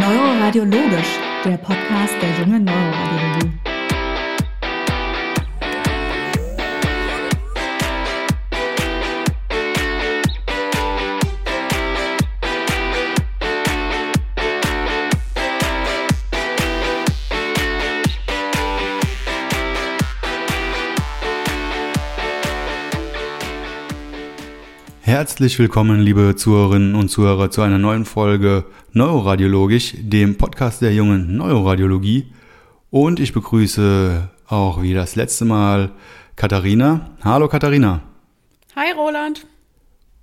Neuroradiologisch, der Podcast der jungen Neuroradiologie. Herzlich willkommen, liebe Zuhörerinnen und Zuhörer, zu einer neuen Folge Neuroradiologisch, dem Podcast der jungen Neuroradiologie. Und ich begrüße auch wie das letzte Mal Katharina. Hallo Katharina. Hi Roland.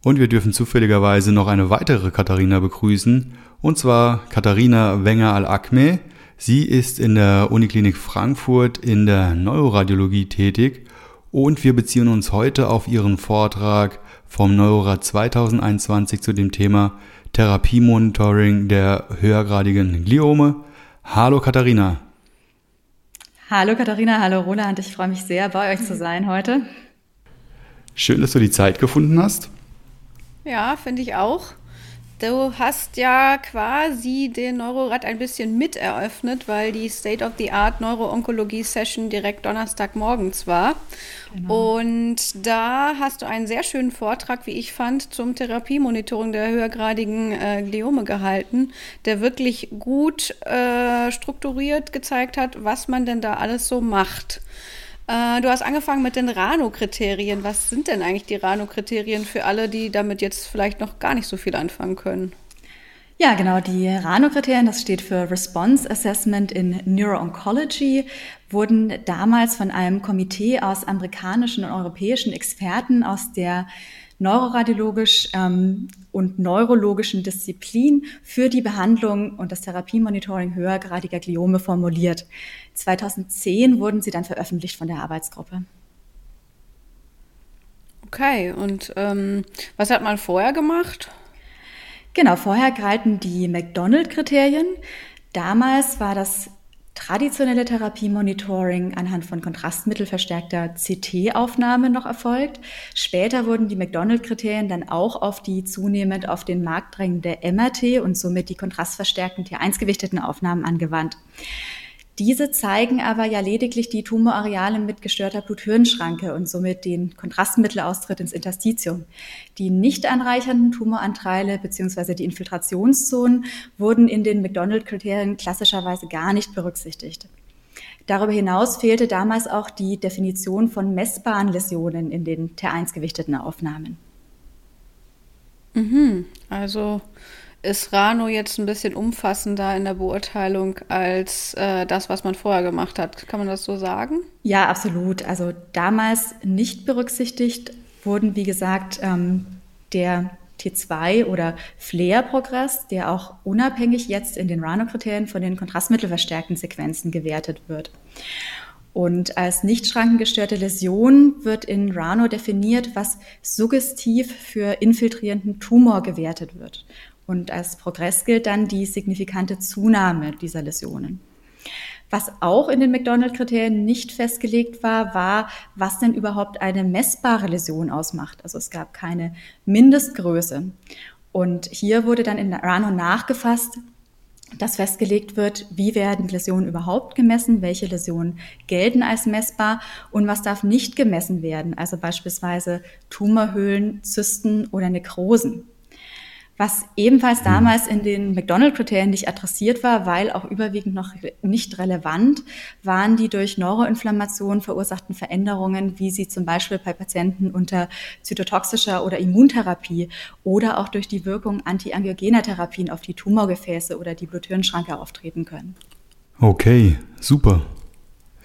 Und wir dürfen zufälligerweise noch eine weitere Katharina begrüßen, und zwar Katharina Wenger al-Akme. Sie ist in der Uniklinik Frankfurt in der Neuroradiologie tätig und wir beziehen uns heute auf ihren Vortrag vom Neurorad 2021 zu dem Thema Therapiemonitoring der höhergradigen Gliome. Hallo Katharina. Hallo Katharina, hallo Roland. Ich freue mich sehr, bei euch zu sein heute. Schön, dass du die Zeit gefunden hast. Ja, finde ich auch. Du hast ja quasi den Neurorad ein bisschen mit eröffnet, weil die State of the Art Neuroonkologie Session direkt Donnerstagmorgens war. Genau. Und da hast du einen sehr schönen Vortrag, wie ich fand, zum Therapiemonitoring der höhergradigen äh, Gliome gehalten, der wirklich gut äh, strukturiert gezeigt hat, was man denn da alles so macht. Äh, du hast angefangen mit den Rano-Kriterien. Was sind denn eigentlich die Rano-Kriterien für alle, die damit jetzt vielleicht noch gar nicht so viel anfangen können? Ja, genau. Die RANO-Kriterien, das steht für Response Assessment in Neuro-Oncology, wurden damals von einem Komitee aus amerikanischen und europäischen Experten aus der neuroradiologisch ähm, und neurologischen Disziplin für die Behandlung und das Therapiemonitoring höhergradiger Gliome formuliert. 2010 wurden sie dann veröffentlicht von der Arbeitsgruppe. Okay, und ähm, was hat man vorher gemacht? Genau, vorher galten die McDonald-Kriterien. Damals war das traditionelle Therapiemonitoring anhand von kontrastmittelverstärkter CT-Aufnahme noch erfolgt. Später wurden die McDonald-Kriterien dann auch auf die zunehmend auf den Markt drängende MRT und somit die kontrastverstärkten T1-gewichteten Aufnahmen angewandt. Diese zeigen aber ja lediglich die Tumorareale mit gestörter Blut-Hirn-Schranke und somit den Kontrastmittelaustritt ins Interstitium. Die nicht anreichernden Tumoranteile bzw. die Infiltrationszonen wurden in den McDonald-Kriterien klassischerweise gar nicht berücksichtigt. Darüber hinaus fehlte damals auch die Definition von messbaren Läsionen in den T1-gewichteten Aufnahmen. Mhm, also ist Rano jetzt ein bisschen umfassender in der Beurteilung als äh, das, was man vorher gemacht hat. Kann man das so sagen? Ja, absolut. Also damals nicht berücksichtigt wurden, wie gesagt, ähm, der T2 oder Flair-Progress, der auch unabhängig jetzt in den Rano-Kriterien von den kontrastmittelverstärkten Sequenzen gewertet wird. Und als nicht schrankengestörte Läsion wird in Rano definiert, was suggestiv für infiltrierenden Tumor gewertet wird. Und als Progress gilt dann die signifikante Zunahme dieser Läsionen. Was auch in den McDonald-Kriterien nicht festgelegt war, war, was denn überhaupt eine messbare Läsion ausmacht. Also es gab keine Mindestgröße. Und hier wurde dann in Rano nachgefasst, dass festgelegt wird, wie werden Läsionen überhaupt gemessen, welche Läsionen gelten als messbar und was darf nicht gemessen werden, also beispielsweise Tumorhöhlen, Zysten oder Nekrosen. Was ebenfalls damals in den McDonald-Kriterien nicht adressiert war, weil auch überwiegend noch nicht relevant, waren die durch Neuroinflammation verursachten Veränderungen, wie sie zum Beispiel bei Patienten unter zytotoxischer oder Immuntherapie oder auch durch die Wirkung antiangiogener Therapien auf die Tumorgefäße oder die Bluthirnschranke auftreten können. Okay, super.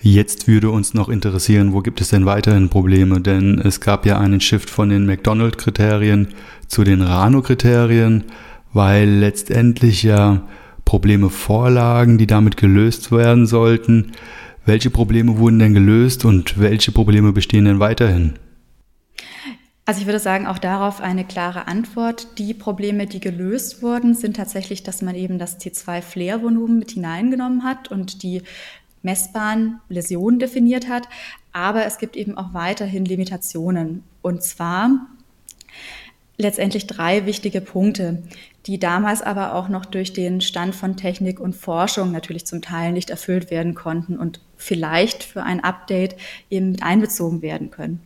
Jetzt würde uns noch interessieren, wo gibt es denn weiterhin Probleme? Denn es gab ja einen Shift von den McDonald-Kriterien zu den Rano-Kriterien, weil letztendlich ja Probleme vorlagen, die damit gelöst werden sollten. Welche Probleme wurden denn gelöst und welche Probleme bestehen denn weiterhin? Also ich würde sagen, auch darauf eine klare Antwort. Die Probleme, die gelöst wurden, sind tatsächlich, dass man eben das T2-Flair-Volumen mit hineingenommen hat und die messbaren Läsionen definiert hat. Aber es gibt eben auch weiterhin Limitationen. Und zwar letztendlich drei wichtige Punkte, die damals aber auch noch durch den Stand von Technik und Forschung natürlich zum Teil nicht erfüllt werden konnten und vielleicht für ein Update eben mit einbezogen werden können.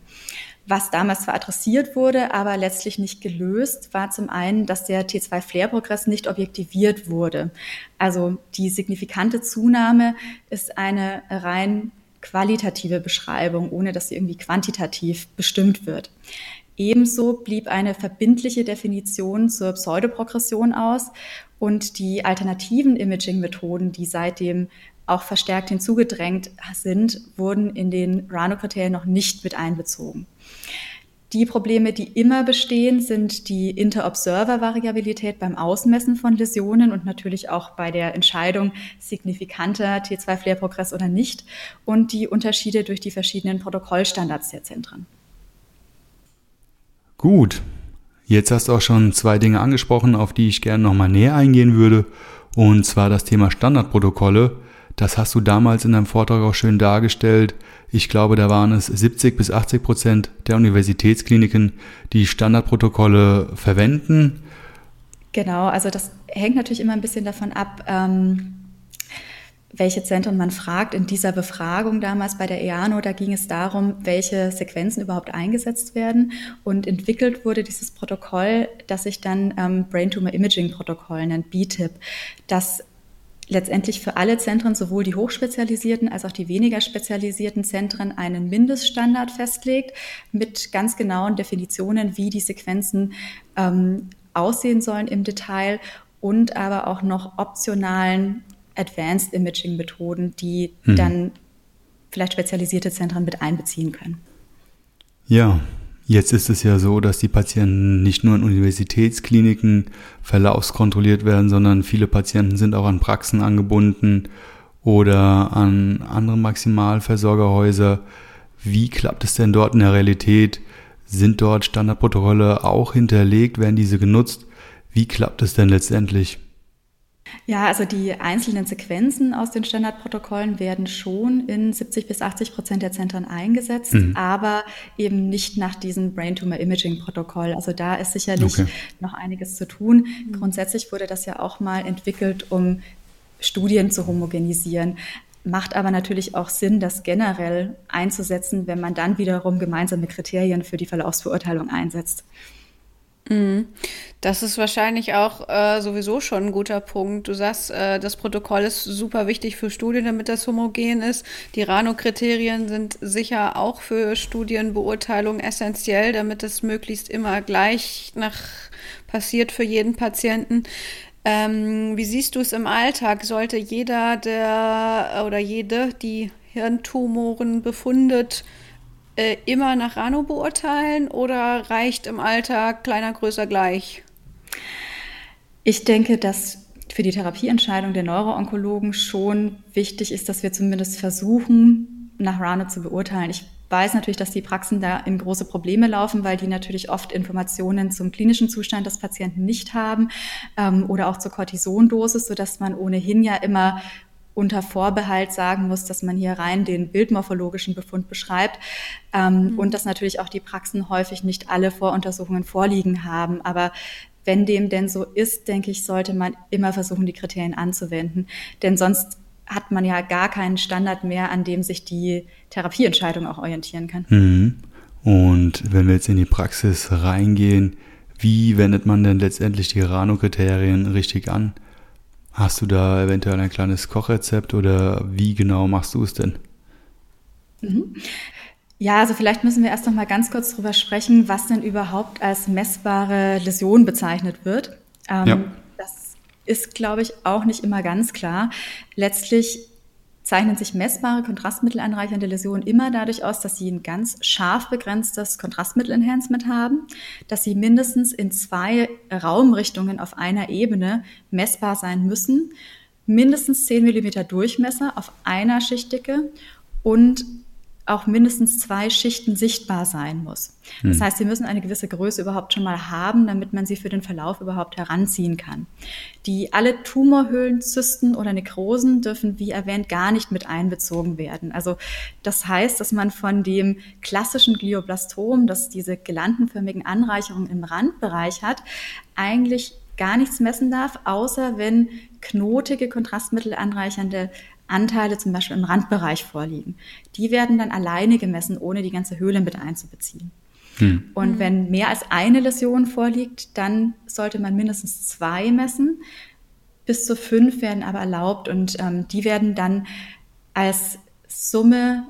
Was damals zwar adressiert wurde, aber letztlich nicht gelöst, war zum einen, dass der T2-Flair-Progress nicht objektiviert wurde. Also die signifikante Zunahme ist eine rein qualitative Beschreibung, ohne dass sie irgendwie quantitativ bestimmt wird. Ebenso blieb eine verbindliche Definition zur Pseudoprogression aus und die alternativen Imaging-Methoden, die seitdem auch verstärkt hinzugedrängt sind, wurden in den Rano-Kriterien noch nicht mit einbezogen. Die Probleme, die immer bestehen, sind die Inter-Observer-Variabilität beim Ausmessen von Läsionen und natürlich auch bei der Entscheidung signifikanter T2-Flair-Progress oder nicht und die Unterschiede durch die verschiedenen Protokollstandards der Zentren. Gut, jetzt hast du auch schon zwei Dinge angesprochen, auf die ich gerne nochmal näher eingehen würde. Und zwar das Thema Standardprotokolle. Das hast du damals in deinem Vortrag auch schön dargestellt. Ich glaube, da waren es 70 bis 80 Prozent der Universitätskliniken, die Standardprotokolle verwenden. Genau, also das hängt natürlich immer ein bisschen davon ab, ähm, welche Zentren man fragt. In dieser Befragung damals bei der EANO, da ging es darum, welche Sequenzen überhaupt eingesetzt werden. Und entwickelt wurde dieses Protokoll, das sich dann ähm, Brain Tumor Imaging Protokoll nennt, BTIP, das letztendlich für alle Zentren, sowohl die hochspezialisierten als auch die weniger spezialisierten Zentren, einen Mindeststandard festlegt mit ganz genauen Definitionen, wie die Sequenzen ähm, aussehen sollen im Detail und aber auch noch optionalen Advanced Imaging Methoden, die hm. dann vielleicht spezialisierte Zentren mit einbeziehen können. Ja, jetzt ist es ja so, dass die Patienten nicht nur in Universitätskliniken verlaufskontrolliert werden, sondern viele Patienten sind auch an Praxen angebunden oder an andere Maximalversorgerhäuser. Wie klappt es denn dort in der Realität? Sind dort Standardprotokolle auch hinterlegt? Werden diese genutzt? Wie klappt es denn letztendlich? Ja, also die einzelnen Sequenzen aus den Standardprotokollen werden schon in 70 bis 80 Prozent der Zentren eingesetzt, mhm. aber eben nicht nach diesem Brain Tumor Imaging Protokoll. Also da ist sicherlich okay. noch einiges zu tun. Mhm. Grundsätzlich wurde das ja auch mal entwickelt, um Studien zu homogenisieren. Macht aber natürlich auch Sinn, das generell einzusetzen, wenn man dann wiederum gemeinsame Kriterien für die Verlaufsbeurteilung einsetzt. Mhm. Das ist wahrscheinlich auch äh, sowieso schon ein guter Punkt. Du sagst, äh, das Protokoll ist super wichtig für Studien, damit das homogen ist. Die Rano-Kriterien sind sicher auch für Studienbeurteilung essentiell, damit es möglichst immer gleich nach passiert für jeden Patienten. Ähm, wie siehst du es im Alltag? Sollte jeder, der oder jede, die Hirntumoren befundet, äh, immer nach Rano beurteilen oder reicht im Alltag kleiner, größer gleich? Ich denke, dass für die Therapieentscheidung der Neuroonkologen schon wichtig ist, dass wir zumindest versuchen, nach Rano zu beurteilen. Ich weiß natürlich, dass die Praxen da in große Probleme laufen, weil die natürlich oft Informationen zum klinischen Zustand des Patienten nicht haben ähm, oder auch zur Cortisondosis, sodass man ohnehin ja immer unter Vorbehalt sagen muss, dass man hier rein den bildmorphologischen Befund beschreibt ähm, mhm. und dass natürlich auch die Praxen häufig nicht alle Voruntersuchungen vorliegen haben. Aber wenn dem denn so ist, denke ich, sollte man immer versuchen, die Kriterien anzuwenden. Denn sonst hat man ja gar keinen Standard mehr, an dem sich die Therapieentscheidung auch orientieren kann. Mhm. Und wenn wir jetzt in die Praxis reingehen, wie wendet man denn letztendlich die Rano-Kriterien richtig an? Hast du da eventuell ein kleines Kochrezept oder wie genau machst du es denn? Mhm. Ja, also vielleicht müssen wir erst noch mal ganz kurz darüber sprechen, was denn überhaupt als messbare Läsion bezeichnet wird. Ähm, ja. Das ist, glaube ich, auch nicht immer ganz klar. Letztlich zeichnen sich messbare kontrastmittelanreichernde Läsionen immer dadurch aus, dass sie ein ganz scharf begrenztes Kontrastmittelenhancement haben, dass sie mindestens in zwei Raumrichtungen auf einer Ebene messbar sein müssen, mindestens 10 mm Durchmesser auf einer Schichtdicke und auch mindestens zwei Schichten sichtbar sein muss. Das hm. heißt, sie müssen eine gewisse Größe überhaupt schon mal haben, damit man sie für den Verlauf überhaupt heranziehen kann. Die alle Tumorhöhlen, Zysten oder Nekrosen dürfen, wie erwähnt, gar nicht mit einbezogen werden. Also das heißt, dass man von dem klassischen Glioblastom, das diese gelandenförmigen Anreicherungen im Randbereich hat, eigentlich gar nichts messen darf, außer wenn knotige, kontrastmittelanreichernde Anteile zum Beispiel im Randbereich vorliegen. Die werden dann alleine gemessen, ohne die ganze Höhle mit einzubeziehen. Hm. Und mhm. wenn mehr als eine Läsion vorliegt, dann sollte man mindestens zwei messen. Bis zu fünf werden aber erlaubt und ähm, die werden dann als Summe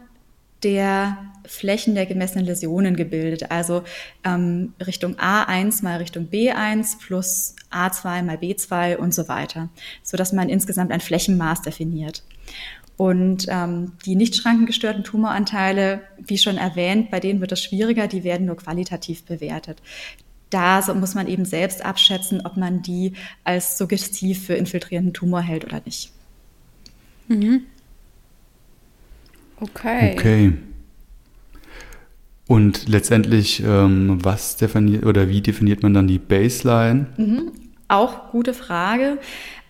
der Flächen der gemessenen Läsionen gebildet. Also ähm, Richtung A1 mal Richtung B1 plus A2 mal B2 und so weiter, sodass man insgesamt ein Flächenmaß definiert. Und ähm, die nicht schrankengestörten Tumoranteile, wie schon erwähnt, bei denen wird es schwieriger, die werden nur qualitativ bewertet. Da muss man eben selbst abschätzen, ob man die als suggestiv für infiltrierenden Tumor hält oder nicht. Mhm. Okay. Okay. Und letztendlich, ähm, was definiert oder wie definiert man dann die Baseline? Mhm. Auch gute Frage.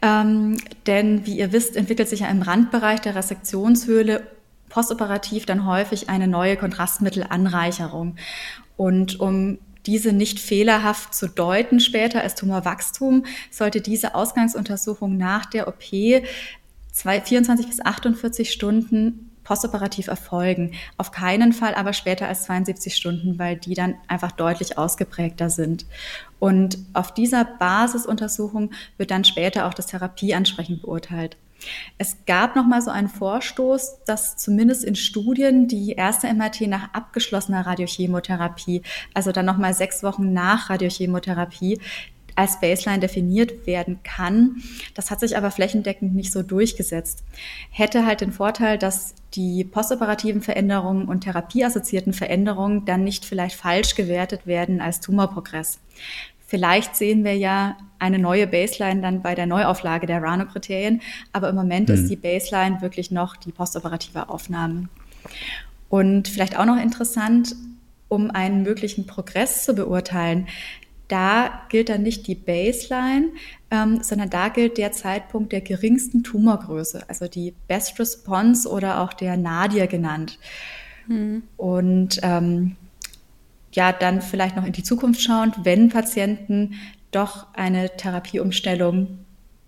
Ähm, denn wie ihr wisst, entwickelt sich ja im Randbereich der Resektionshöhle postoperativ dann häufig eine neue Kontrastmittelanreicherung. Und um diese nicht fehlerhaft zu deuten später als Tumorwachstum, sollte diese Ausgangsuntersuchung nach der OP 24 bis 48 Stunden postoperativ erfolgen. Auf keinen Fall aber später als 72 Stunden, weil die dann einfach deutlich ausgeprägter sind. Und auf dieser Basisuntersuchung wird dann später auch das Therapieansprechen beurteilt. Es gab noch mal so einen Vorstoß, dass zumindest in Studien die erste MRT nach abgeschlossener Radiochemotherapie, also dann noch mal sechs Wochen nach Radiochemotherapie, als Baseline definiert werden kann. Das hat sich aber flächendeckend nicht so durchgesetzt. Hätte halt den Vorteil, dass die postoperativen Veränderungen und therapieassoziierten Veränderungen dann nicht vielleicht falsch gewertet werden als Tumorprogress. Vielleicht sehen wir ja eine neue Baseline dann bei der Neuauflage der Rano-Kriterien, aber im Moment mhm. ist die Baseline wirklich noch die postoperative Aufnahme. Und vielleicht auch noch interessant, um einen möglichen Progress zu beurteilen, da gilt dann nicht die Baseline, ähm, sondern da gilt der Zeitpunkt der geringsten Tumorgröße, also die Best Response oder auch der Nadir genannt. Mhm. Und ähm, ja, dann vielleicht noch in die Zukunft schauend, wenn Patienten doch eine Therapieumstellung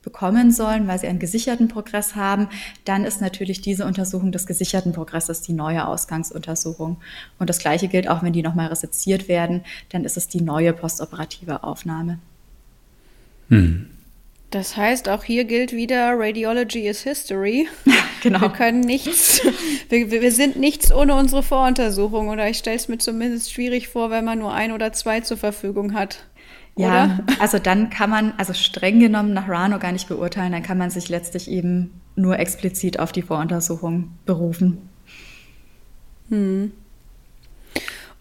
bekommen sollen, weil sie einen gesicherten Progress haben, dann ist natürlich diese Untersuchung des gesicherten Progresses die neue Ausgangsuntersuchung. Und das Gleiche gilt auch, wenn die nochmal reseziert werden, dann ist es die neue postoperative Aufnahme. Hm. Das heißt, auch hier gilt wieder, Radiology is History. genau. Wir können nichts, wir, wir sind nichts ohne unsere Voruntersuchung. Oder ich stelle es mir zumindest schwierig vor, wenn man nur ein oder zwei zur Verfügung hat. Ja, also dann kann man, also streng genommen nach Rano gar nicht beurteilen, dann kann man sich letztlich eben nur explizit auf die Voruntersuchung berufen. Hm.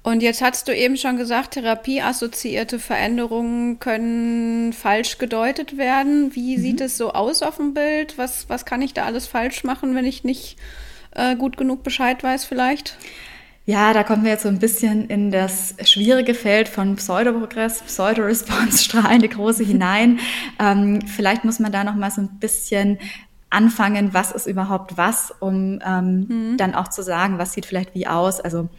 Und jetzt hast du eben schon gesagt, therapieassoziierte Veränderungen können falsch gedeutet werden. Wie mhm. sieht es so aus auf dem Bild? Was, was kann ich da alles falsch machen, wenn ich nicht äh, gut genug Bescheid weiß vielleicht? Ja, da kommen wir jetzt so ein bisschen in das schwierige Feld von Pseudoprogress, Pseudoresponse, strahlende Große hinein. ähm, vielleicht muss man da noch mal so ein bisschen anfangen, was ist überhaupt was, um ähm, mhm. dann auch zu sagen, was sieht vielleicht wie aus. Also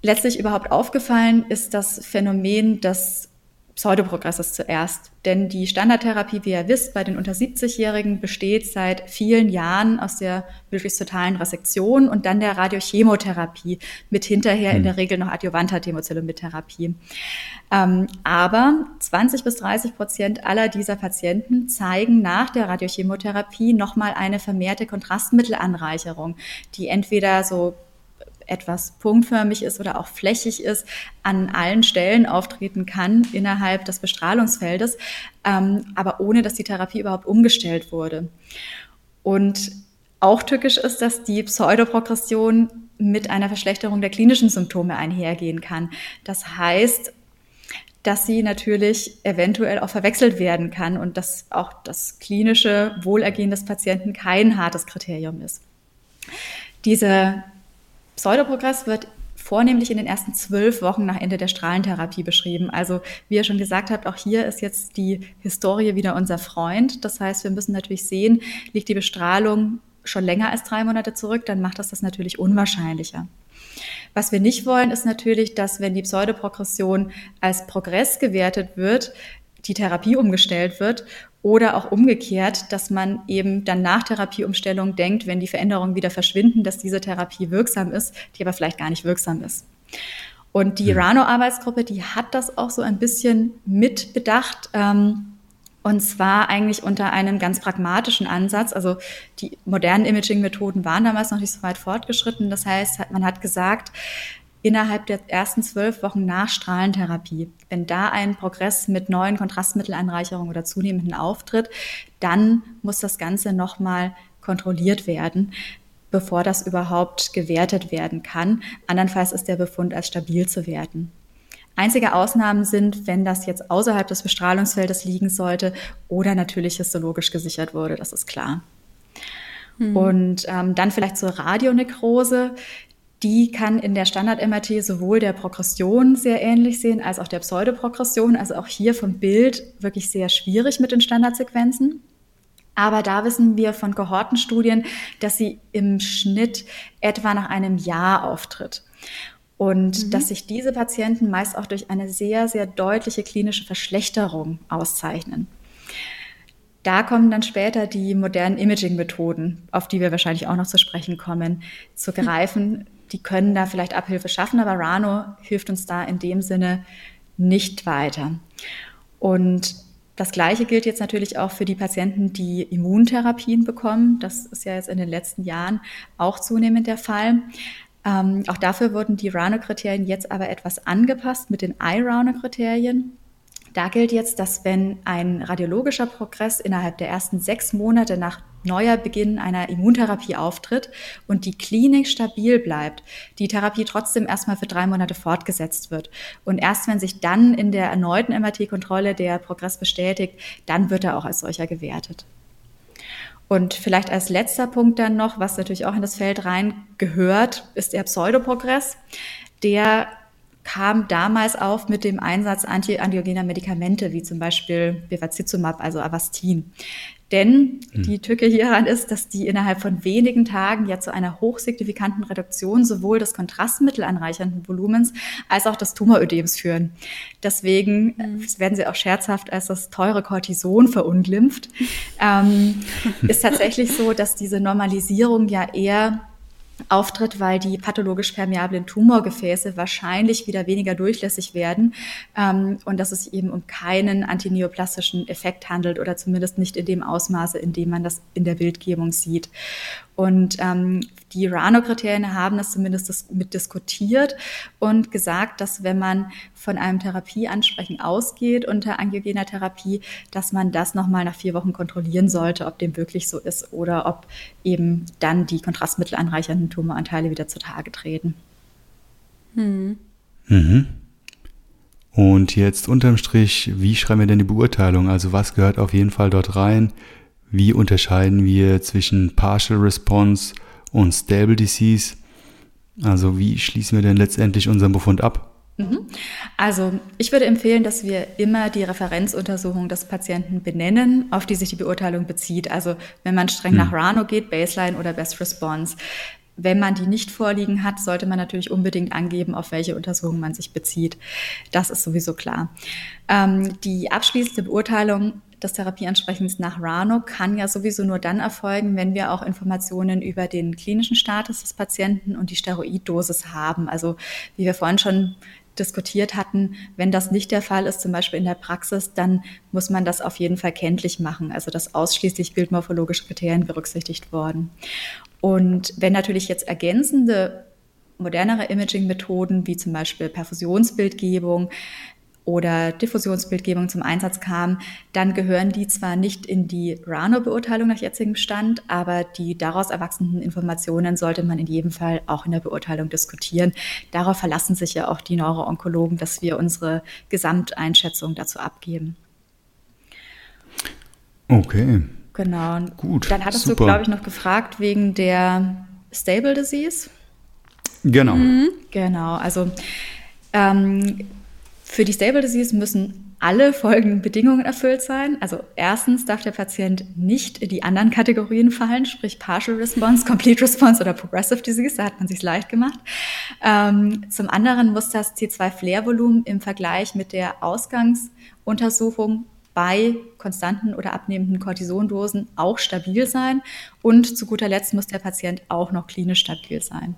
letztlich überhaupt aufgefallen ist das Phänomen des Pseudoprogresses zuerst. Denn die Standardtherapie, wie ihr wisst, bei den unter 70-Jährigen besteht seit vielen Jahren aus der möglichst totalen Resektion und dann der Radiochemotherapie mit hinterher in hm. der Regel noch adjuvanter Therapie. Ähm, aber 20 bis 30 Prozent aller dieser Patienten zeigen nach der Radiochemotherapie nochmal eine vermehrte Kontrastmittelanreicherung, die entweder so etwas punktförmig ist oder auch flächig ist, an allen Stellen auftreten kann innerhalb des Bestrahlungsfeldes, ähm, aber ohne dass die Therapie überhaupt umgestellt wurde. Und auch tückisch ist, dass die Pseudoprogression mit einer Verschlechterung der klinischen Symptome einhergehen kann. Das heißt, dass sie natürlich eventuell auch verwechselt werden kann und dass auch das klinische Wohlergehen des Patienten kein hartes Kriterium ist. Diese Pseudoprogress wird vornehmlich in den ersten zwölf Wochen nach Ende der Strahlentherapie beschrieben. Also wie ihr schon gesagt habt, auch hier ist jetzt die Historie wieder unser Freund. Das heißt, wir müssen natürlich sehen, liegt die Bestrahlung schon länger als drei Monate zurück, dann macht das das natürlich unwahrscheinlicher. Was wir nicht wollen, ist natürlich, dass wenn die Pseudoprogression als Progress gewertet wird, die Therapie umgestellt wird oder auch umgekehrt, dass man eben dann nach Therapieumstellung denkt, wenn die Veränderungen wieder verschwinden, dass diese Therapie wirksam ist, die aber vielleicht gar nicht wirksam ist. Und die Rano-Arbeitsgruppe, die hat das auch so ein bisschen mitbedacht. Ähm, und zwar eigentlich unter einem ganz pragmatischen Ansatz. Also die modernen Imaging-Methoden waren damals noch nicht so weit fortgeschritten. Das heißt, man hat gesagt, innerhalb der ersten zwölf Wochen nach Strahlentherapie, wenn da ein Progress mit neuen Kontrastmittelanreicherungen oder zunehmenden auftritt, dann muss das Ganze nochmal kontrolliert werden, bevor das überhaupt gewertet werden kann. Andernfalls ist der Befund als stabil zu werten. Einzige Ausnahmen sind, wenn das jetzt außerhalb des Bestrahlungsfeldes liegen sollte oder natürlich histologisch gesichert wurde, das ist klar. Hm. Und ähm, dann vielleicht zur Radionekrose. Die kann in der Standard-MRT sowohl der Progression sehr ähnlich sehen als auch der Pseudoprogression. Also auch hier vom Bild wirklich sehr schwierig mit den Standardsequenzen. Aber da wissen wir von Kohortenstudien, dass sie im Schnitt etwa nach einem Jahr auftritt. Und mhm. dass sich diese Patienten meist auch durch eine sehr, sehr deutliche klinische Verschlechterung auszeichnen. Da kommen dann später die modernen Imaging-Methoden, auf die wir wahrscheinlich auch noch zu sprechen kommen, zu greifen. Die können da vielleicht Abhilfe schaffen, aber Rano hilft uns da in dem Sinne nicht weiter. Und das Gleiche gilt jetzt natürlich auch für die Patienten, die Immuntherapien bekommen. Das ist ja jetzt in den letzten Jahren auch zunehmend der Fall. Ähm, auch dafür wurden die Rano-Kriterien jetzt aber etwas angepasst mit den I-Rano-Kriterien. Da gilt jetzt, dass wenn ein radiologischer Progress innerhalb der ersten sechs Monate nach neuer Beginn einer Immuntherapie auftritt und die Klinik stabil bleibt, die Therapie trotzdem erstmal für drei Monate fortgesetzt wird. Und erst wenn sich dann in der erneuten MRT-Kontrolle der Progress bestätigt, dann wird er auch als solcher gewertet. Und vielleicht als letzter Punkt dann noch, was natürlich auch in das Feld rein gehört, ist der Pseudoprogress. Der kam damals auf mit dem Einsatz antiangiogener Medikamente, wie zum Beispiel Bevacizumab, also Avastin. Denn hm. die Tücke hieran ist, dass die innerhalb von wenigen Tagen ja zu einer hochsignifikanten Reduktion sowohl des kontrastmittelanreichernden Volumens als auch des Tumorödems führen. Deswegen mhm. werden sie auch scherzhaft als das teure Cortison verunglimpft. ähm, ist tatsächlich so, dass diese Normalisierung ja eher auftritt, weil die pathologisch permeablen Tumorgefäße wahrscheinlich wieder weniger durchlässig werden ähm, und dass es eben um keinen antineoplastischen Effekt handelt oder zumindest nicht in dem Ausmaße, in dem man das in der Bildgebung sieht. Und ähm, die Rano-Kriterien haben das zumindest mit diskutiert und gesagt, dass wenn man von einem Therapieansprechen ausgeht unter angiogener Therapie, dass man das nochmal nach vier Wochen kontrollieren sollte, ob dem wirklich so ist oder ob eben dann die kontrastmittelanreichernden Tumoranteile wieder zutage treten. Hm. Mhm. Und jetzt unterm Strich, wie schreiben wir denn die Beurteilung? Also was gehört auf jeden Fall dort rein? Wie unterscheiden wir zwischen Partial Response und Stable Disease? Also wie schließen wir denn letztendlich unseren Befund ab? Mhm. Also ich würde empfehlen, dass wir immer die Referenzuntersuchung des Patienten benennen, auf die sich die Beurteilung bezieht. Also wenn man streng mhm. nach Rano geht, Baseline oder Best Response. Wenn man die nicht vorliegen hat, sollte man natürlich unbedingt angeben, auf welche Untersuchung man sich bezieht. Das ist sowieso klar. Ähm, die abschließende Beurteilung des Therapieansprechens nach Rano kann ja sowieso nur dann erfolgen, wenn wir auch Informationen über den klinischen Status des Patienten und die Steroiddosis haben. Also wie wir vorhin schon diskutiert hatten, wenn das nicht der Fall ist, zum Beispiel in der Praxis, dann muss man das auf jeden Fall kenntlich machen, also dass ausschließlich bildmorphologische Kriterien berücksichtigt worden. Und wenn natürlich jetzt ergänzende modernere Imaging-Methoden wie zum Beispiel Perfusionsbildgebung, oder Diffusionsbildgebung zum Einsatz kam, dann gehören die zwar nicht in die Rano-Beurteilung nach jetzigem Stand, aber die daraus erwachsenen Informationen sollte man in jedem Fall auch in der Beurteilung diskutieren. Darauf verlassen sich ja auch die Neuroonkologen, dass wir unsere Gesamteinschätzung dazu abgeben. Okay. Genau. Gut. Dann hattest super. du, glaube ich, noch gefragt wegen der Stable Disease. Genau. Mhm. Genau, also ähm, für die Stable Disease müssen alle folgenden Bedingungen erfüllt sein. Also erstens darf der Patient nicht in die anderen Kategorien fallen, sprich Partial Response, Complete Response oder Progressive Disease, da hat man sich leicht gemacht. Ähm, zum anderen muss das C2-Flair-Volumen im Vergleich mit der Ausgangsuntersuchung bei konstanten oder abnehmenden Cortisondosen auch stabil sein. Und zu guter Letzt muss der Patient auch noch klinisch stabil sein.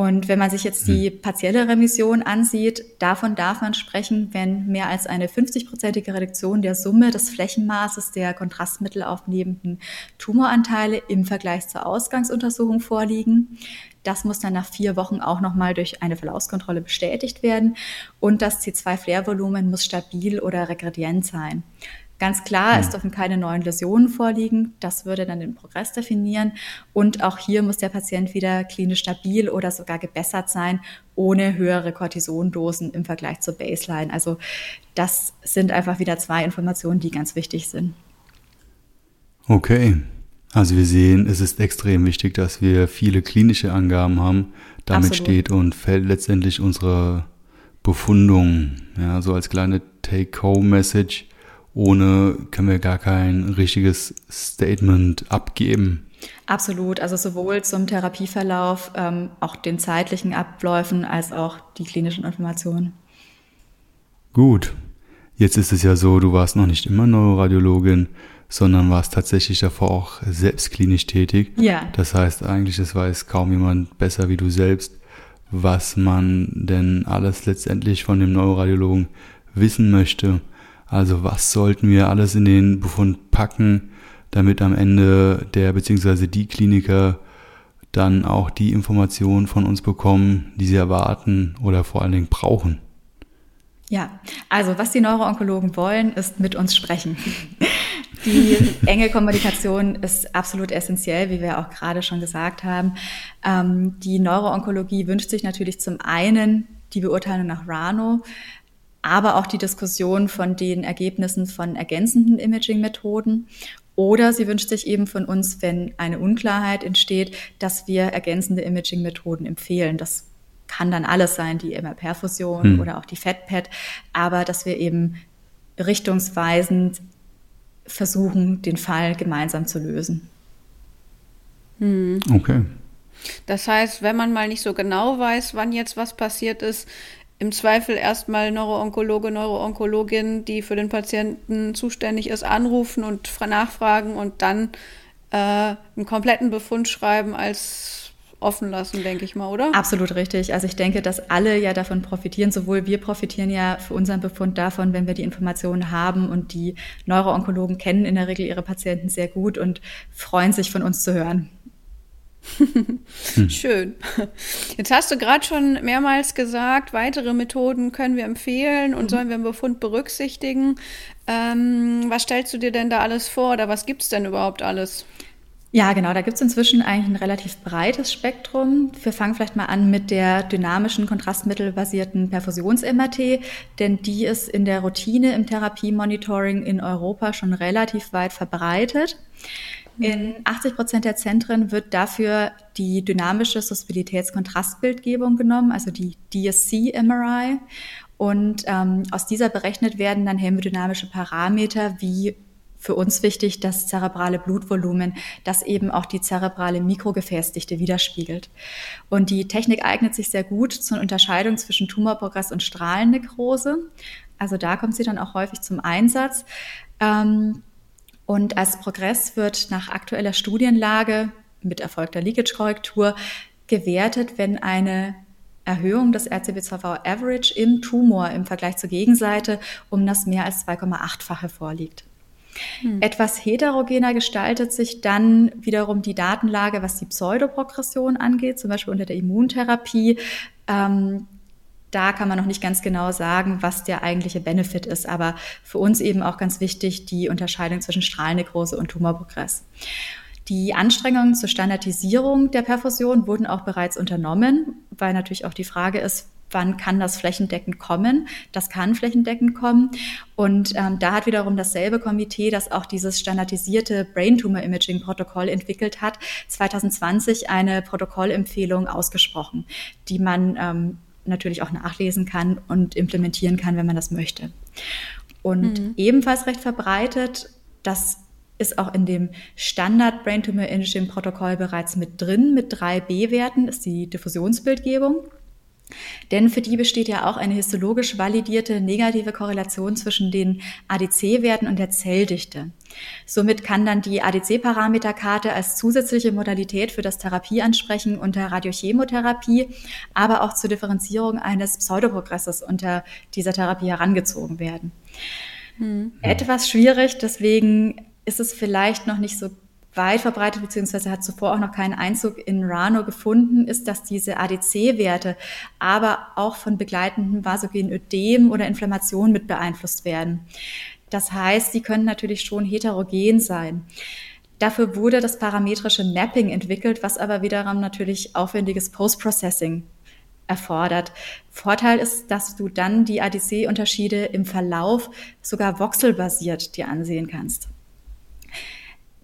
Und wenn man sich jetzt die hm. partielle Remission ansieht, davon darf man sprechen, wenn mehr als eine 50-prozentige Reduktion der Summe des Flächenmaßes der Kontrastmittel aufnehmenden Tumoranteile im Vergleich zur Ausgangsuntersuchung vorliegen. Das muss dann nach vier Wochen auch nochmal durch eine Verlaufskontrolle bestätigt werden. Und das C2-Flair-Volumen muss stabil oder regredient sein. Ganz klar, es hm. dürfen keine neuen Läsionen vorliegen. Das würde dann den Progress definieren. Und auch hier muss der Patient wieder klinisch stabil oder sogar gebessert sein, ohne höhere Cortisondosen im Vergleich zur Baseline. Also das sind einfach wieder zwei Informationen, die ganz wichtig sind. Okay. Also wir sehen, es ist extrem wichtig, dass wir viele klinische Angaben haben. Damit Absolut. steht und fällt letztendlich unsere Befundung. Ja, so als kleine Take-Home-Message ohne können wir gar kein richtiges Statement abgeben. Absolut, also sowohl zum Therapieverlauf, ähm, auch den zeitlichen Abläufen als auch die klinischen Informationen. Gut, jetzt ist es ja so, du warst noch nicht immer Neuroradiologin, sondern warst tatsächlich davor auch selbst klinisch tätig. Ja. Das heißt, eigentlich, das weiß kaum jemand besser wie du selbst, was man denn alles letztendlich von dem Neuroradiologen wissen möchte. Also was sollten wir alles in den Befund packen, damit am Ende der bzw. die Kliniker dann auch die Informationen von uns bekommen, die sie erwarten oder vor allen Dingen brauchen. Ja, also was die Neuroonkologen wollen, ist mit uns sprechen. Die enge Kommunikation ist absolut essentiell, wie wir auch gerade schon gesagt haben. Ähm, die Neuroonkologie wünscht sich natürlich zum einen die Beurteilung nach RANO, aber auch die Diskussion von den Ergebnissen von ergänzenden Imaging-Methoden. Oder sie wünscht sich eben von uns, wenn eine Unklarheit entsteht, dass wir ergänzende Imaging-Methoden empfehlen. Das kann dann alles sein, die MR-Perfusion hm. oder auch die FETPET, aber dass wir eben richtungsweisend versuchen, den Fall gemeinsam zu lösen. Hm. Okay. Das heißt, wenn man mal nicht so genau weiß, wann jetzt was passiert ist, im Zweifel erstmal Neuroonkologe, Neuroonkologin, die für den Patienten zuständig ist, anrufen und nachfragen und dann äh, einen kompletten Befund schreiben als offen lassen, denke ich mal, oder? Absolut richtig. Also ich denke, dass alle ja davon profitieren. Sowohl wir profitieren ja für unseren Befund davon, wenn wir die Informationen haben und die Neuroonkologen kennen in der Regel ihre Patienten sehr gut und freuen sich von uns zu hören. Schön. Jetzt hast du gerade schon mehrmals gesagt, weitere Methoden können wir empfehlen und mhm. sollen wir im Befund berücksichtigen. Ähm, was stellst du dir denn da alles vor oder was gibt es denn überhaupt alles? Ja, genau, da gibt es inzwischen eigentlich ein relativ breites Spektrum. Wir fangen vielleicht mal an mit der dynamischen kontrastmittelbasierten Perfusions-MRT, denn die ist in der Routine im Therapiemonitoring in Europa schon relativ weit verbreitet. In 80 Prozent der Zentren wird dafür die dynamische Susceptibilitätskontrastbildgebung genommen, also die DSC-MRI. Und ähm, aus dieser berechnet werden dann hämodynamische Parameter wie für uns wichtig das zerebrale Blutvolumen, das eben auch die zerebrale Mikrogefäßdichte widerspiegelt. Und die Technik eignet sich sehr gut zur Unterscheidung zwischen Tumorprogress und Strahlennekrose. Also da kommt sie dann auch häufig zum Einsatz. Ähm, und als Progress wird nach aktueller Studienlage mit erfolgter Leakage-Korrektur gewertet, wenn eine Erhöhung des RCB2V Average im Tumor im Vergleich zur Gegenseite um das mehr als 2,8-fache vorliegt. Hm. Etwas heterogener gestaltet sich dann wiederum die Datenlage, was die Pseudoprogression angeht, zum Beispiel unter der Immuntherapie. Ähm, da kann man noch nicht ganz genau sagen, was der eigentliche Benefit ist, aber für uns eben auch ganz wichtig die Unterscheidung zwischen Strahlnekrose und Tumorprogress. Die Anstrengungen zur Standardisierung der Perfusion wurden auch bereits unternommen, weil natürlich auch die Frage ist, wann kann das flächendeckend kommen. Das kann flächendeckend kommen. Und ähm, da hat wiederum dasselbe Komitee, das auch dieses standardisierte Brain Tumor Imaging Protokoll entwickelt hat, 2020 eine Protokollempfehlung ausgesprochen, die man ähm, natürlich auch nachlesen kann und implementieren kann, wenn man das möchte. Und mhm. ebenfalls recht verbreitet, das ist auch in dem Standard Brain Tumor Imaging Protokoll bereits mit drin, mit drei B-Werten, ist die Diffusionsbildgebung. Denn für die besteht ja auch eine histologisch validierte negative Korrelation zwischen den ADC-Werten und der Zelldichte. Somit kann dann die ADC-Parameterkarte als zusätzliche Modalität für das Therapieansprechen unter Radiochemotherapie, aber auch zur Differenzierung eines Pseudoprogresses unter dieser Therapie herangezogen werden. Hm. Etwas schwierig, deswegen ist es vielleicht noch nicht so weit verbreitet, beziehungsweise hat zuvor auch noch keinen Einzug in Rano gefunden, ist, dass diese ADC-Werte aber auch von begleitenden vasogenen Ödem oder Inflammationen mit beeinflusst werden. Das heißt, sie können natürlich schon heterogen sein. Dafür wurde das parametrische Mapping entwickelt, was aber wiederum natürlich aufwendiges Post-Processing erfordert. Vorteil ist, dass du dann die ADC-Unterschiede im Verlauf sogar voxelbasiert dir ansehen kannst.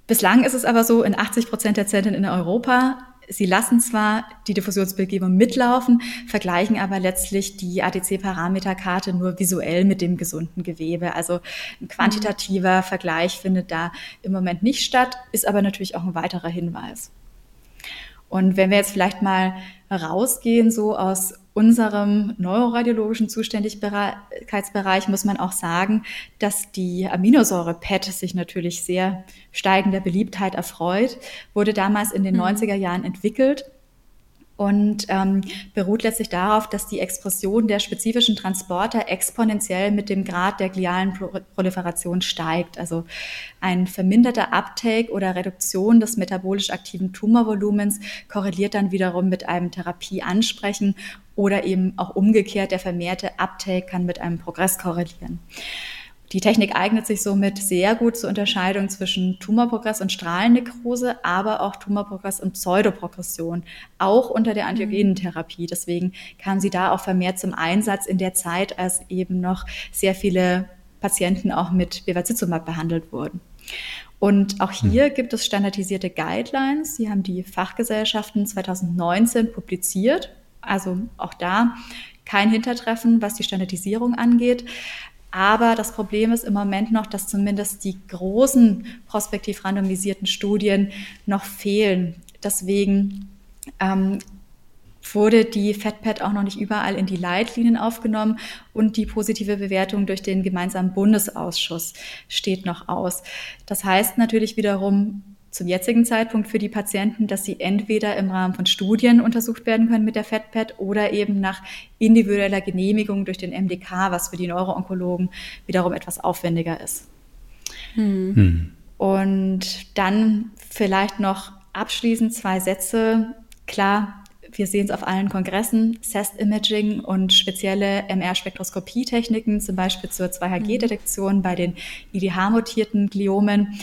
Bislang ist es aber so, in 80 Prozent der Zentren in Europa, sie lassen zwar die Diffusionsbildgebung mitlaufen, vergleichen aber letztlich die ADC-Parameterkarte nur visuell mit dem gesunden Gewebe. Also ein quantitativer Vergleich findet da im Moment nicht statt, ist aber natürlich auch ein weiterer Hinweis. Und wenn wir jetzt vielleicht mal rausgehen, so aus unserem neuroradiologischen Zuständigkeitsbereich muss man auch sagen, dass die Aminosäure-PET sich natürlich sehr steigender Beliebtheit erfreut, wurde damals in den mhm. 90er Jahren entwickelt und ähm, beruht letztlich darauf, dass die Expression der spezifischen Transporter exponentiell mit dem Grad der glialen Proliferation steigt. Also ein verminderter Uptake oder Reduktion des metabolisch aktiven Tumorvolumens korreliert dann wiederum mit einem Therapieansprechen oder eben auch umgekehrt der vermehrte Uptake kann mit einem Progress korrelieren. Die Technik eignet sich somit sehr gut zur Unterscheidung zwischen Tumorprogress und Strahlennekrose, aber auch Tumorprogress und Pseudoprogression, auch unter der Angiogenentherapie. Deswegen kam sie da auch vermehrt zum Einsatz in der Zeit, als eben noch sehr viele Patienten auch mit Bevacizumab behandelt wurden. Und auch hm. hier gibt es standardisierte Guidelines. Sie haben die Fachgesellschaften 2019 publiziert. Also auch da kein Hintertreffen, was die Standardisierung angeht. Aber das Problem ist im Moment noch, dass zumindest die großen prospektiv randomisierten Studien noch fehlen. Deswegen ähm, wurde die FedPad auch noch nicht überall in die Leitlinien aufgenommen und die positive Bewertung durch den gemeinsamen Bundesausschuss steht noch aus. Das heißt natürlich wiederum, zum jetzigen Zeitpunkt für die Patienten, dass sie entweder im Rahmen von Studien untersucht werden können mit der FETPAD oder eben nach individueller Genehmigung durch den MDK, was für die Neuroonkologen wiederum etwas aufwendiger ist. Hm. Hm. Und dann vielleicht noch abschließend zwei Sätze. Klar, wir sehen es auf allen Kongressen, CEST-Imaging und spezielle MR-Spektroskopietechniken, zum Beispiel zur 2HG-Detektion bei den IDH-mutierten Gliomen.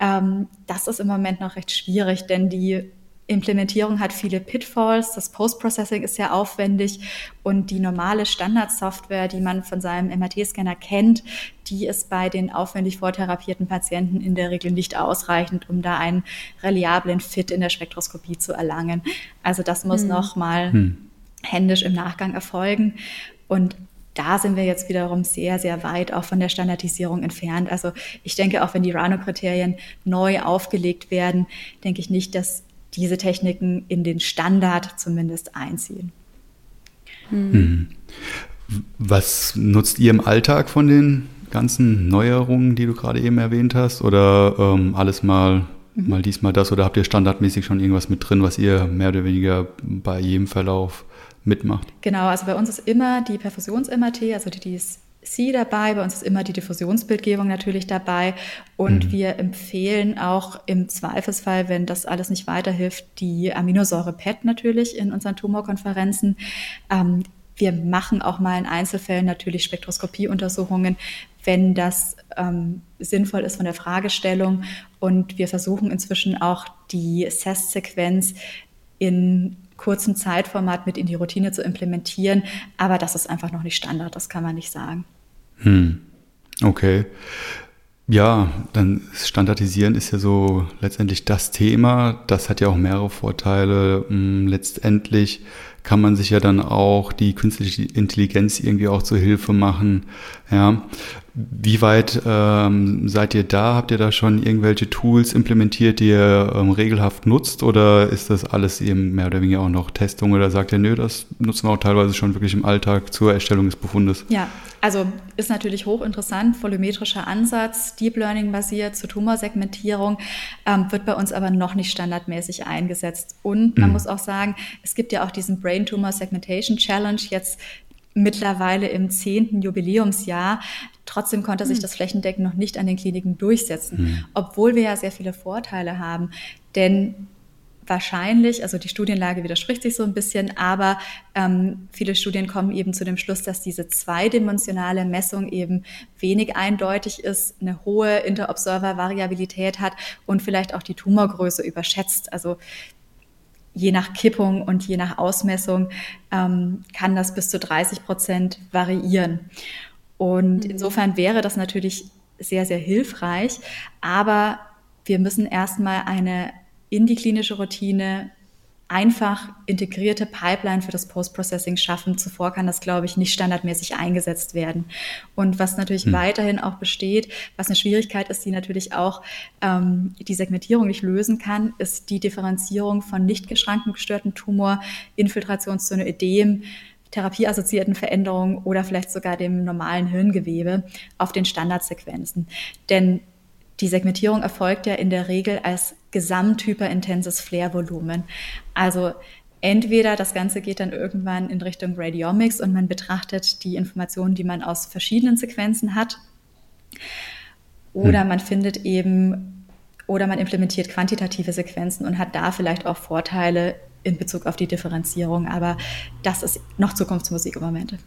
Ähm, das ist im Moment noch recht schwierig, denn die Implementierung hat viele Pitfalls, das Post-Processing ist sehr aufwendig und die normale Standardsoftware, die man von seinem MRT-Scanner kennt, die ist bei den aufwendig vortherapierten Patienten in der Regel nicht ausreichend, um da einen reliablen Fit in der Spektroskopie zu erlangen. Also das muss hm. nochmal hm. händisch im Nachgang erfolgen und da sind wir jetzt wiederum sehr, sehr weit auch von der Standardisierung entfernt. Also ich denke, auch wenn die Rano-Kriterien neu aufgelegt werden, denke ich nicht, dass diese Techniken in den Standard zumindest einziehen. Hm. Was nutzt ihr im Alltag von den ganzen Neuerungen, die du gerade eben erwähnt hast? Oder ähm, alles mal, mhm. mal dies, mal das? Oder habt ihr standardmäßig schon irgendwas mit drin, was ihr mehr oder weniger bei jedem Verlauf mitmacht? Genau, also bei uns ist immer die Perfusions-MRT, also die, die ist Sie dabei. Bei uns ist immer die Diffusionsbildgebung natürlich dabei. Und mhm. wir empfehlen auch im Zweifelsfall, wenn das alles nicht weiterhilft, die Aminosäure-PET natürlich in unseren Tumorkonferenzen. Ähm, wir machen auch mal in Einzelfällen natürlich Spektroskopieuntersuchungen, wenn das ähm, sinnvoll ist von der Fragestellung. Und wir versuchen inzwischen auch die CES-Sequenz in kurzem Zeitformat mit in die Routine zu implementieren. Aber das ist einfach noch nicht Standard, das kann man nicht sagen. Hm. Okay. Ja, dann Standardisieren ist ja so letztendlich das Thema. Das hat ja auch mehrere Vorteile. Hm, letztendlich kann man sich ja dann auch die künstliche Intelligenz irgendwie auch zur Hilfe machen. Ja, wie weit ähm, seid ihr da? Habt ihr da schon irgendwelche Tools implementiert, die ihr ähm, regelhaft nutzt? Oder ist das alles eben mehr oder weniger auch noch Testung? Oder sagt ihr, nö, das nutzen wir auch teilweise schon wirklich im Alltag zur Erstellung des Befundes? Ja, also ist natürlich hochinteressant, volumetrischer Ansatz, Deep Learning basiert zur Tumorsegmentierung, ähm, wird bei uns aber noch nicht standardmäßig eingesetzt. Und man mhm. muss auch sagen, es gibt ja auch diesen Brain Tumor Segmentation Challenge jetzt mittlerweile im zehnten Jubiläumsjahr. Trotzdem konnte sich hm. das Flächendecken noch nicht an den Kliniken durchsetzen, mhm. obwohl wir ja sehr viele Vorteile haben. Denn wahrscheinlich, also die Studienlage widerspricht sich so ein bisschen, aber ähm, viele Studien kommen eben zu dem Schluss, dass diese zweidimensionale Messung eben wenig eindeutig ist, eine hohe Interobserver-Variabilität hat und vielleicht auch die Tumorgröße überschätzt. Also je nach Kippung und je nach Ausmessung ähm, kann das bis zu 30 Prozent variieren. Und mhm. insofern wäre das natürlich sehr, sehr hilfreich. Aber wir müssen erstmal eine in die klinische Routine einfach integrierte Pipeline für das Post-Processing schaffen. Zuvor kann das, glaube ich, nicht standardmäßig eingesetzt werden. Und was natürlich hm. weiterhin auch besteht, was eine Schwierigkeit ist, die natürlich auch ähm, die Segmentierung nicht lösen kann, ist die Differenzierung von nicht geschrankengestörten Tumor, Infiltrationszone, Ödem, therapieassoziierten Veränderungen oder vielleicht sogar dem normalen Hirngewebe auf den Standardsequenzen. Denn die Segmentierung erfolgt ja in der Regel als gesamthyperintenses Flair-Volumen. Also entweder das Ganze geht dann irgendwann in Richtung Radiomics und man betrachtet die Informationen, die man aus verschiedenen Sequenzen hat, oder hm. man findet eben, oder man implementiert quantitative Sequenzen und hat da vielleicht auch Vorteile in Bezug auf die Differenzierung. Aber das ist noch Zukunftsmusik im Moment.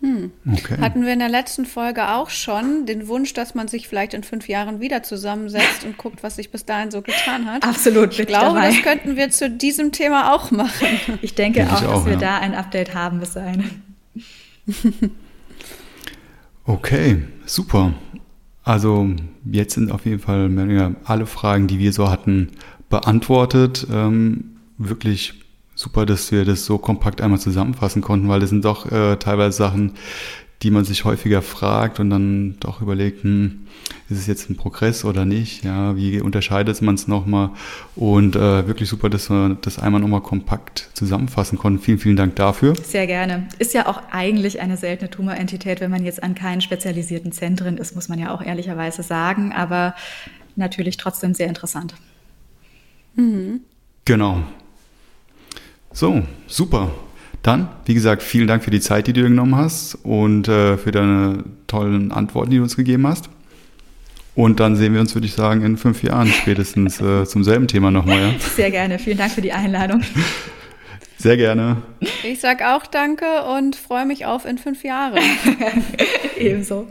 Hm. Okay. Hatten wir in der letzten Folge auch schon den Wunsch, dass man sich vielleicht in fünf Jahren wieder zusammensetzt und guckt, was sich bis dahin so getan hat. Absolut. Ich glaube, dabei. das könnten wir zu diesem Thema auch machen. Ich denke auch, auch, dass wir ja. da ein Update haben bis dahin. Okay, super. Also jetzt sind auf jeden Fall alle Fragen, die wir so hatten, beantwortet. Ähm, wirklich super, dass wir das so kompakt einmal zusammenfassen konnten, weil das sind doch äh, teilweise Sachen, die man sich häufiger fragt und dann doch überlegt, hm, ist es jetzt ein Progress oder nicht? Ja, wie unterscheidet man es nochmal? Und äh, wirklich super, dass wir das einmal nochmal kompakt zusammenfassen konnten. Vielen, vielen Dank dafür. Sehr gerne. Ist ja auch eigentlich eine seltene Tumorentität, wenn man jetzt an keinen spezialisierten Zentren ist, muss man ja auch ehrlicherweise sagen, aber natürlich trotzdem sehr interessant. Mhm. Genau. So, super. Dann, wie gesagt, vielen Dank für die Zeit, die du dir genommen hast und äh, für deine tollen Antworten, die du uns gegeben hast. Und dann sehen wir uns, würde ich sagen, in fünf Jahren spätestens äh, zum selben Thema nochmal. Ja? Sehr gerne. Vielen Dank für die Einladung. Sehr gerne. Ich sage auch danke und freue mich auf in fünf Jahren. Ebenso.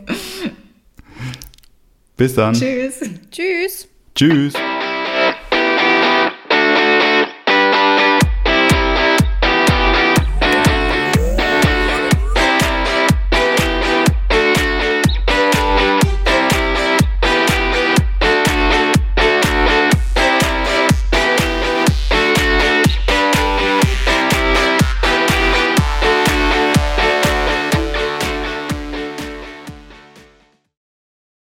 Bis dann. Tschüss. Tschüss. Tschüss.